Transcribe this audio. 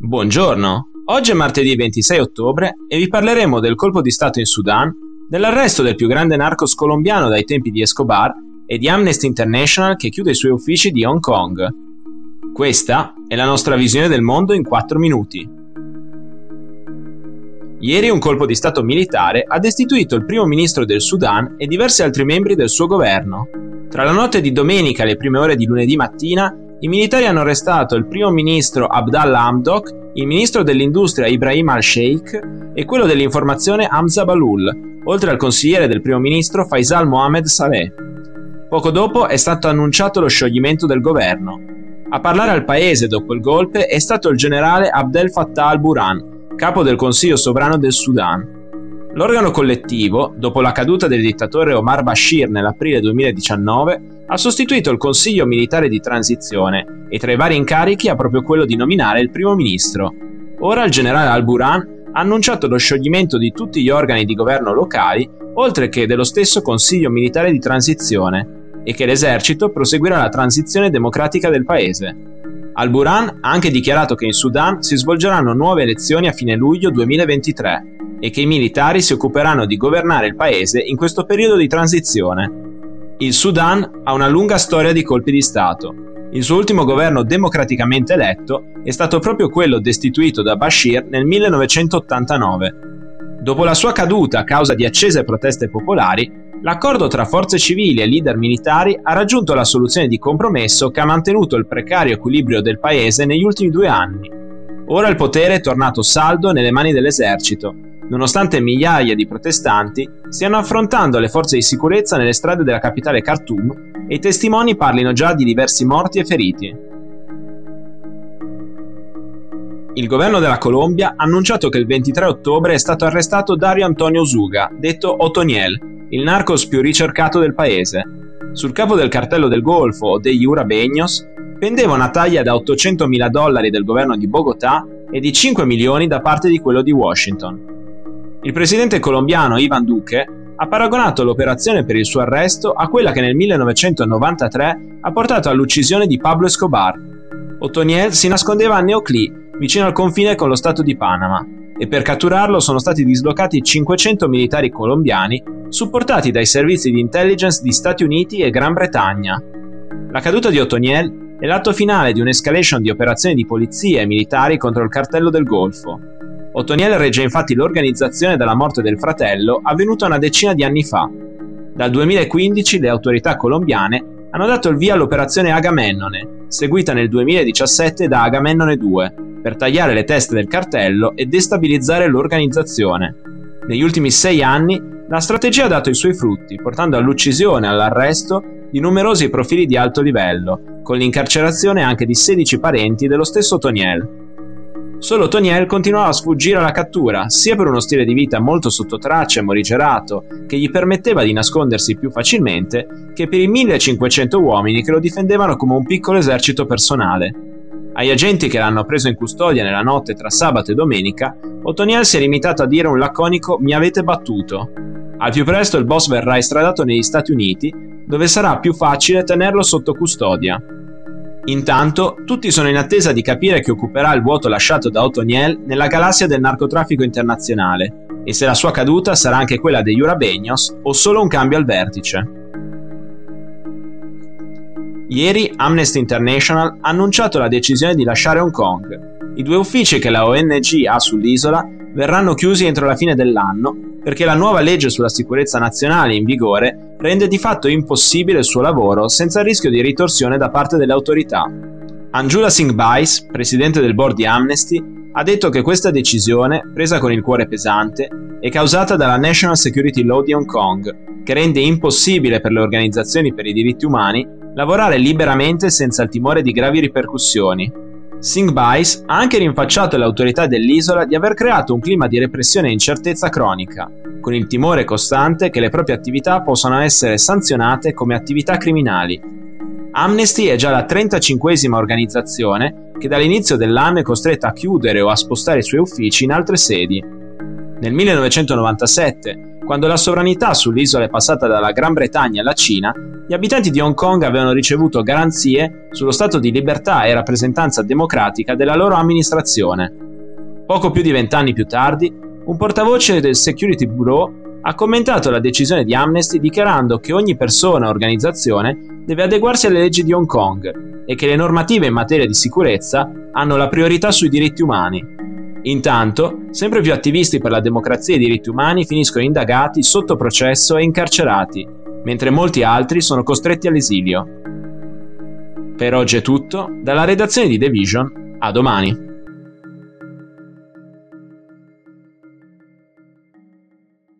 Buongiorno, oggi è martedì 26 ottobre e vi parleremo del colpo di Stato in Sudan, dell'arresto del più grande narcos colombiano dai tempi di Escobar e di Amnesty International che chiude i suoi uffici di Hong Kong. Questa è la nostra visione del mondo in 4 minuti. Ieri un colpo di Stato militare ha destituito il primo ministro del Sudan e diversi altri membri del suo governo. Tra la notte di domenica e le prime ore di lunedì mattina, i militari hanno arrestato il primo ministro Abdallah Hamdok, il ministro dell'industria Ibrahim al-Sheikh e quello dell'informazione Hamza Balul, oltre al consigliere del primo ministro Faisal Mohamed Saleh. Poco dopo è stato annunciato lo scioglimento del governo. A parlare al paese dopo il golpe è stato il generale Abdel Fattah al-Burhan, capo del Consiglio sovrano del Sudan. L'organo collettivo, dopo la caduta del dittatore Omar Bashir nell'aprile 2019, ha sostituito il Consiglio militare di transizione e tra i vari incarichi ha proprio quello di nominare il primo ministro. Ora il generale Al-Burhan ha annunciato lo scioglimento di tutti gli organi di governo locali, oltre che dello stesso Consiglio militare di transizione, e che l'esercito proseguirà la transizione democratica del paese. Al-Burhan ha anche dichiarato che in Sudan si svolgeranno nuove elezioni a fine luglio 2023 e che i militari si occuperanno di governare il paese in questo periodo di transizione. Il Sudan ha una lunga storia di colpi di Stato. Il suo ultimo governo democraticamente eletto è stato proprio quello destituito da Bashir nel 1989. Dopo la sua caduta a causa di accese proteste popolari, l'accordo tra forze civili e leader militari ha raggiunto la soluzione di compromesso che ha mantenuto il precario equilibrio del paese negli ultimi due anni. Ora il potere è tornato saldo nelle mani dell'esercito nonostante migliaia di protestanti stiano affrontando le forze di sicurezza nelle strade della capitale Khartoum e i testimoni parlino già di diversi morti e feriti. Il governo della Colombia ha annunciato che il 23 ottobre è stato arrestato Dario Antonio Zuga, detto Otoniel, il narcos più ricercato del paese. Sul capo del cartello del Golfo o degli Urabeños pendeva una taglia da 800 mila dollari del governo di Bogotà e di 5 milioni da parte di quello di Washington. Il presidente colombiano Ivan Duque ha paragonato l'operazione per il suo arresto a quella che nel 1993 ha portato all'uccisione di Pablo Escobar. Otoniel si nascondeva a Neoclí, vicino al confine con lo Stato di Panama, e per catturarlo sono stati dislocati 500 militari colombiani supportati dai servizi di intelligence di Stati Uniti e Gran Bretagna. La caduta di Otoniel è l'atto finale di un'escalation di operazioni di polizia e militari contro il cartello del Golfo, Ottoniel regge infatti l'organizzazione della morte del fratello avvenuta una decina di anni fa. Dal 2015 le autorità colombiane hanno dato il via all'operazione Agamennone, seguita nel 2017 da Agamennone 2, per tagliare le teste del cartello e destabilizzare l'organizzazione. Negli ultimi sei anni la strategia ha dato i suoi frutti, portando all'uccisione e all'arresto di numerosi profili di alto livello, con l'incarcerazione anche di 16 parenti dello stesso Toniel. Solo Toniel continuava a sfuggire alla cattura, sia per uno stile di vita molto sotto traccia e morigerato, che gli permetteva di nascondersi più facilmente, che per i 1500 uomini che lo difendevano come un piccolo esercito personale. Agli agenti che l'hanno preso in custodia nella notte tra sabato e domenica, Otoniel si è limitato a dire un laconico mi avete battuto. Al più presto il boss verrà estradato negli Stati Uniti, dove sarà più facile tenerlo sotto custodia. Intanto, tutti sono in attesa di capire chi occuperà il vuoto lasciato da Otoniel nella galassia del narcotraffico internazionale e se la sua caduta sarà anche quella degli Urabeños o solo un cambio al vertice. Ieri Amnesty International ha annunciato la decisione di lasciare Hong Kong. I due uffici che la ONG ha sull'isola verranno chiusi entro la fine dell'anno perché la nuova legge sulla sicurezza nazionale in vigore rende di fatto impossibile il suo lavoro senza il rischio di ritorsione da parte delle autorità. Anjula Singh Bais, presidente del board di Amnesty, ha detto che questa decisione, presa con il cuore pesante, è causata dalla National Security Law di Hong Kong, che rende impossibile per le organizzazioni per i diritti umani lavorare liberamente senza il timore di gravi ripercussioni, Singh Bais ha anche rinfacciato alle autorità dell'isola di aver creato un clima di repressione e incertezza cronica, con il timore costante che le proprie attività possano essere sanzionate come attività criminali. Amnesty è già la 35esima organizzazione che dall'inizio dell'anno è costretta a chiudere o a spostare i suoi uffici in altre sedi. Nel 1997 quando la sovranità sull'isola è passata dalla Gran Bretagna alla Cina, gli abitanti di Hong Kong avevano ricevuto garanzie sullo stato di libertà e rappresentanza democratica della loro amministrazione. Poco più di vent'anni più tardi, un portavoce del Security Bureau ha commentato la decisione di Amnesty dichiarando che ogni persona o organizzazione deve adeguarsi alle leggi di Hong Kong e che le normative in materia di sicurezza hanno la priorità sui diritti umani. Intanto, sempre più attivisti per la democrazia e i diritti umani finiscono indagati, sotto processo e incarcerati, mentre molti altri sono costretti all'esilio. Per oggi è tutto, dalla redazione di The Vision, a domani.